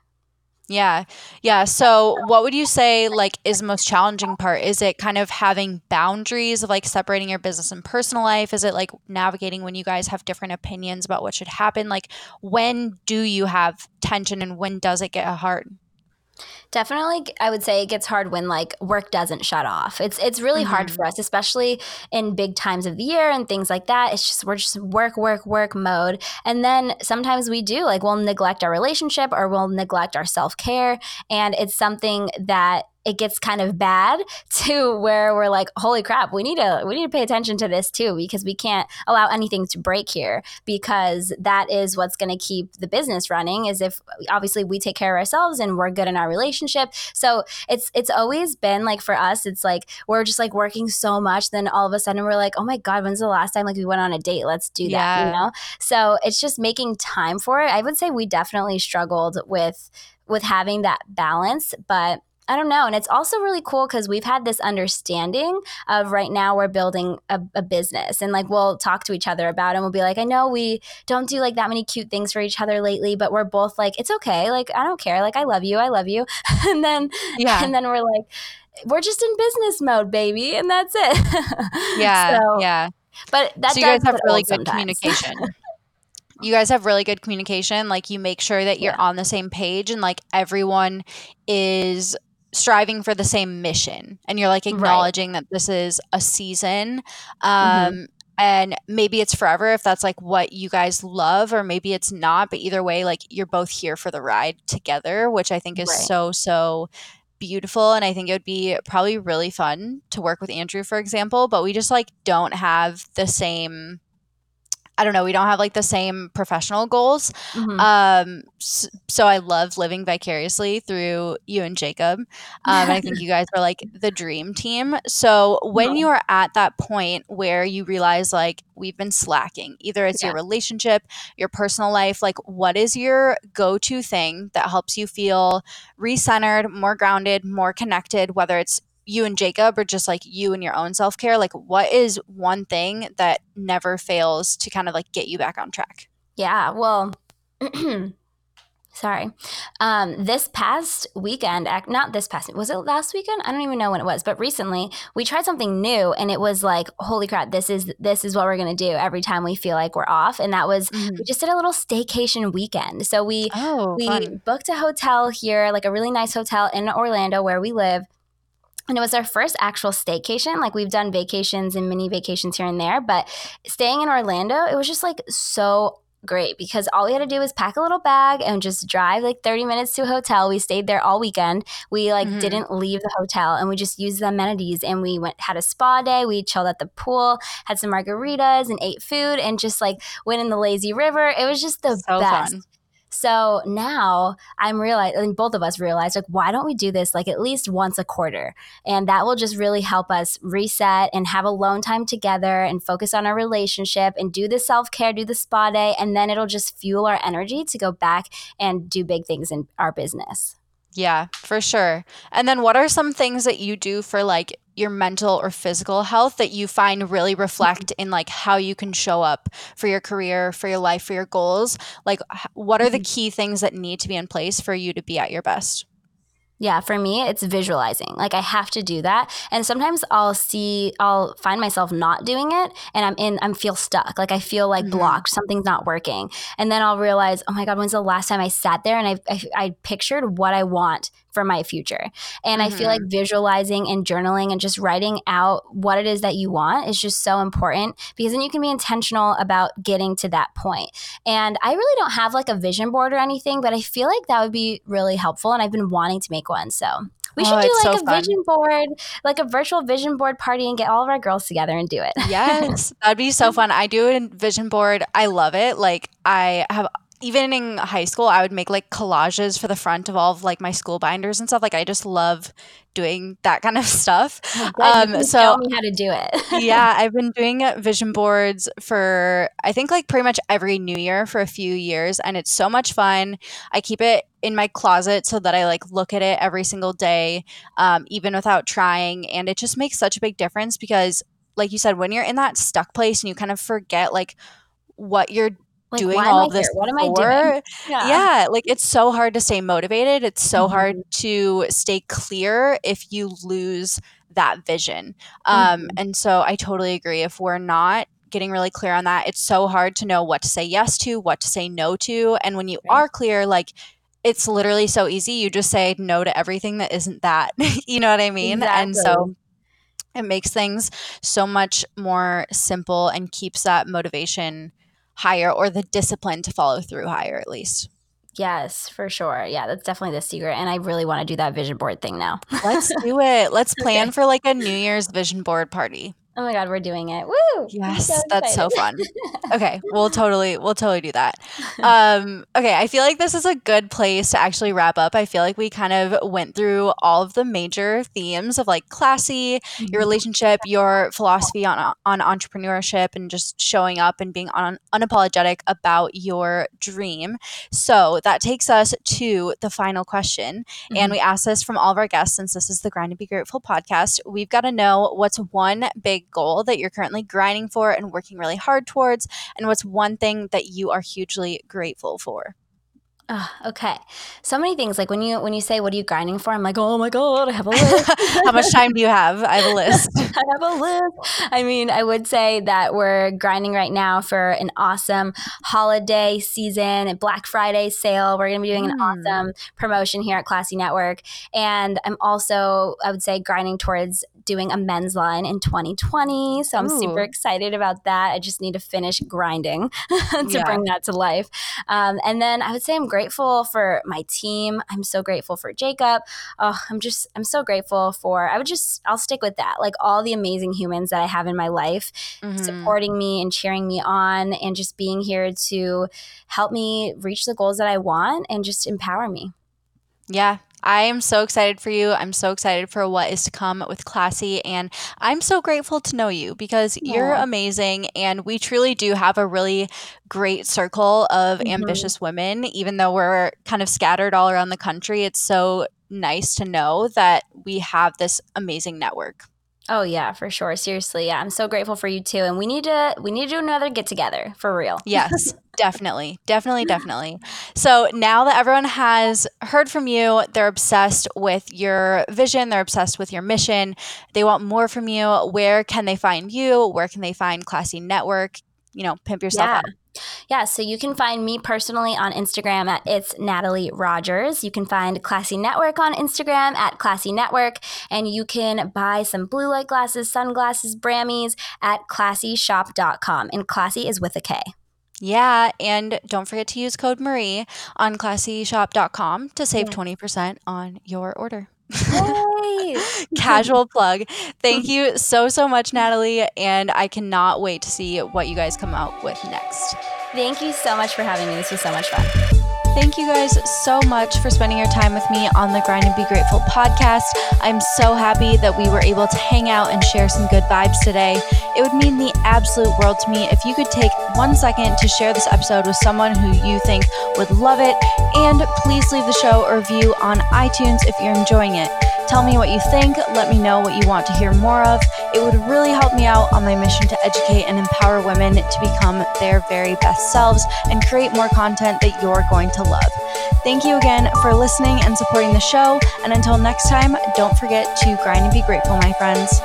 Yeah. Yeah. So, what would you say like is the most challenging part? Is it kind of having boundaries of like separating your business and personal life? Is it like navigating when you guys have different opinions about what should happen? Like, when do you have tension and when does it get hard? Definitely, I would say it gets hard when like work doesn't shut off. It's it's really mm-hmm. hard for us, especially in big times of the year and things like that. It's just we're just work, work, work mode, and then sometimes we do like we'll neglect our relationship or we'll neglect our self care, and it's something that it gets kind of bad to where we're like holy crap we need to we need to pay attention to this too because we can't allow anything to break here because that is what's going to keep the business running is if obviously we take care of ourselves and we're good in our relationship. So it's it's always been like for us it's like we're just like working so much then all of a sudden we're like oh my god when's the last time like we went on a date? Let's do that yeah. you know? So it's just making time for it. I would say we definitely struggled with with having that balance but I don't know. And it's also really cool because we've had this understanding of right now we're building a, a, business and like we'll talk to each other about it and we'll be like, I know we don't do like that many cute things for each other lately, but we're both like, it's okay. Like, I don't care. Like, I love you. I love you. and then, yeah. And then we're like, we're just in business mode, baby. And that's it. yeah. so, yeah. But that so you guys have really good sometimes. communication. you guys have really good communication like you make sure that you're yeah. on the same page and like everyone is striving for the same mission and you're like acknowledging right. that this is a season um mm-hmm. and maybe it's forever if that's like what you guys love or maybe it's not but either way like you're both here for the ride together which i think is right. so so beautiful and i think it would be probably really fun to work with andrew for example but we just like don't have the same I don't know, we don't have like the same professional goals. Mm-hmm. Um, so, so, I love living vicariously through you and Jacob. Um, and I think you guys are like the dream team. So when you are at that point where you realize like we've been slacking, either it's yeah. your relationship, your personal life, like what is your go to thing that helps you feel recentered, more grounded, more connected, whether it's you and Jacob or just like you and your own self care? Like, what is one thing that never fails to kind of like get you back on track? Yeah. Well, sorry. Um, this past weekend, not this past, was it last weekend? I don't even know when it was, but recently we tried something new and it was like, holy crap, this is, this is what we're going to do every time we feel like we're off. And that was, mm-hmm. we just did a little staycation weekend. So we, oh, we fun. booked a hotel here, like a really nice hotel in Orlando where we live and it was our first actual staycation. Like we've done vacations and mini vacations here and there, but staying in Orlando, it was just like so great because all we had to do was pack a little bag and just drive like 30 minutes to a hotel. We stayed there all weekend. We like mm-hmm. didn't leave the hotel and we just used the amenities and we went had a spa day. We chilled at the pool, had some margaritas and ate food and just like went in the lazy river. It was just the so best. Fun. So now I'm realizing, both of us realized, like, why don't we do this like at least once a quarter? And that will just really help us reset and have a alone time together and focus on our relationship and do the self care, do the spa day. And then it'll just fuel our energy to go back and do big things in our business. Yeah, for sure. And then what are some things that you do for like your mental or physical health that you find really reflect in like how you can show up for your career, for your life, for your goals? Like what are the mm-hmm. key things that need to be in place for you to be at your best? Yeah, for me, it's visualizing. Like I have to do that. And sometimes I'll see, I'll find myself not doing it and I'm in, I'm feel stuck. Like I feel like mm-hmm. blocked, something's not working. And then I'll realize, oh my God, when's the last time I sat there and I, I, I pictured what I want for my future. And mm-hmm. I feel like mm-hmm. visualizing and journaling and just writing out what it is that you want is just so important because then you can be intentional about getting to that point. And I really don't have like a vision board or anything, but I feel like that would be really helpful. And I've been wanting to make one. So We should Oh, do like so a fun. vision board, like a virtual vision board party and get all of our girls together and do it. Yes, that'd be so fun. I do a vision board. I love it. Like I have even in high school, I would make like collages for the front of all of like my school binders and stuff. Like I just love doing that kind of stuff. Um, so- show me how to do it. yeah, I've been doing vision boards for I think like pretty much every new year for a few years and it's so much fun. I keep it in my closet so that I like look at it every single day um, even without trying and it just makes such a big difference because like you said when you're in that stuck place and you kind of forget like what you're Like, doing all this here? What am I doing? yeah. like it's so hard to stay motivated. It's so Mhm. hard to stay clear if you lose that vision. Um, Mhm. And so I totally agree. If we're not getting really clear on that, it's so hard to know what to say yes to, what to say no to. And when you Right. are clear, like it's literally so easy. You just say no to everything that isn't that. you know what I mean? Exactly. And so it makes things so much more simple and keeps that motivation higher or the discipline to follow through higher at least. Yes, for sure. Yeah, that's definitely the secret. And I really want to do that vision board thing now. Let's do it. Let's plan for like a New Year's vision board party. Oh my God, we're doing it. Woo! Yes, so that's so fun. Okay, we'll totally we'll totally do that. Um, okay, I feel like this is a good place to actually wrap up. I feel like we kind of went through all of the major themes of like classy, Mm-hmm. your relationship, your philosophy on on entrepreneurship, and just showing up and being un- unapologetic about your dream. So that takes us to the final question, Mm-hmm. and we ask this from all of our guests since this is the Grind and Be Grateful podcast. We've got to know what's one big goal that you're currently grinding for and working really hard towards, and what's one thing that you are hugely grateful for. Oh, okay. So many things. Like when you when you say what are you grinding for, I'm like, oh my god, I have a list. How much time do you have? I have a list. I have a list. I mean, I would say that we're grinding right now for an awesome holiday season and Black Friday sale. We're going to be doing an Mm. awesome promotion here at Klassy Network. And I'm also, I would say, grinding towards doing a men's line in 2020. So I'm super excited about that. I just need to finish grinding to Yeah. bring that to life. Um, and then I would say I'm grateful for my team. I'm so grateful for Jacob. Oh, I'm just, I'm so grateful for, I would just, I'll stick with that. Like all the amazing humans that I have in my life Mhm. supporting me and cheering me on and just being here to help me reach the goals that I want and just empower me. Yeah, I am so excited for you. I'm so excited for what is to come with Klassy. And I'm so grateful to know you because you're amazing. And we truly do have a really great circle of Mhm. ambitious women, even though we're kind of scattered all around the country. It's so nice to know that we have this amazing network. Oh yeah, for sure. Seriously, yeah. I'm so grateful for you too. And we need to we need to do another get together for real. Yes, definitely. Definitely, definitely. So now that everyone has heard from you, they're obsessed with your vision, they're obsessed with your mission, they want more from you. Where can they find you? Where can they find Klassy Network? You know, pimp yourself Yeah. up. Yeah, so you can find me personally on Instagram at it's Natalie Rogers. You can find Klassy Network on Instagram at Klassy Network, and you can buy some blue light glasses, sunglasses, Bramis at classyshop.com. And classy is with a K. Yeah, and don't forget to use code Marie on classyshop.com to save Yeah. 20% on your order. Yay! Casual plug. Thank you so, so much, Natalie. And I cannot wait to see what you guys come out with next. Thank you so much for having me. This was so much fun. Thank you guys so much for spending your time with me on the Grind and Be Grateful podcast. I'm so happy that we were able to hang out and share some good vibes today. It would mean the absolute world to me if you could take one second to share this episode with someone who you think would love it. And please leave the show a review on iTunes if you're enjoying it. Tell me what you think. Let me know what you want to hear more of. It would really help me out on my mission to educate and empower women to become their very best selves and create more content that you're going to love. Thank you again for listening and supporting the show. And until next time, don't forget to grind and be grateful, my friends.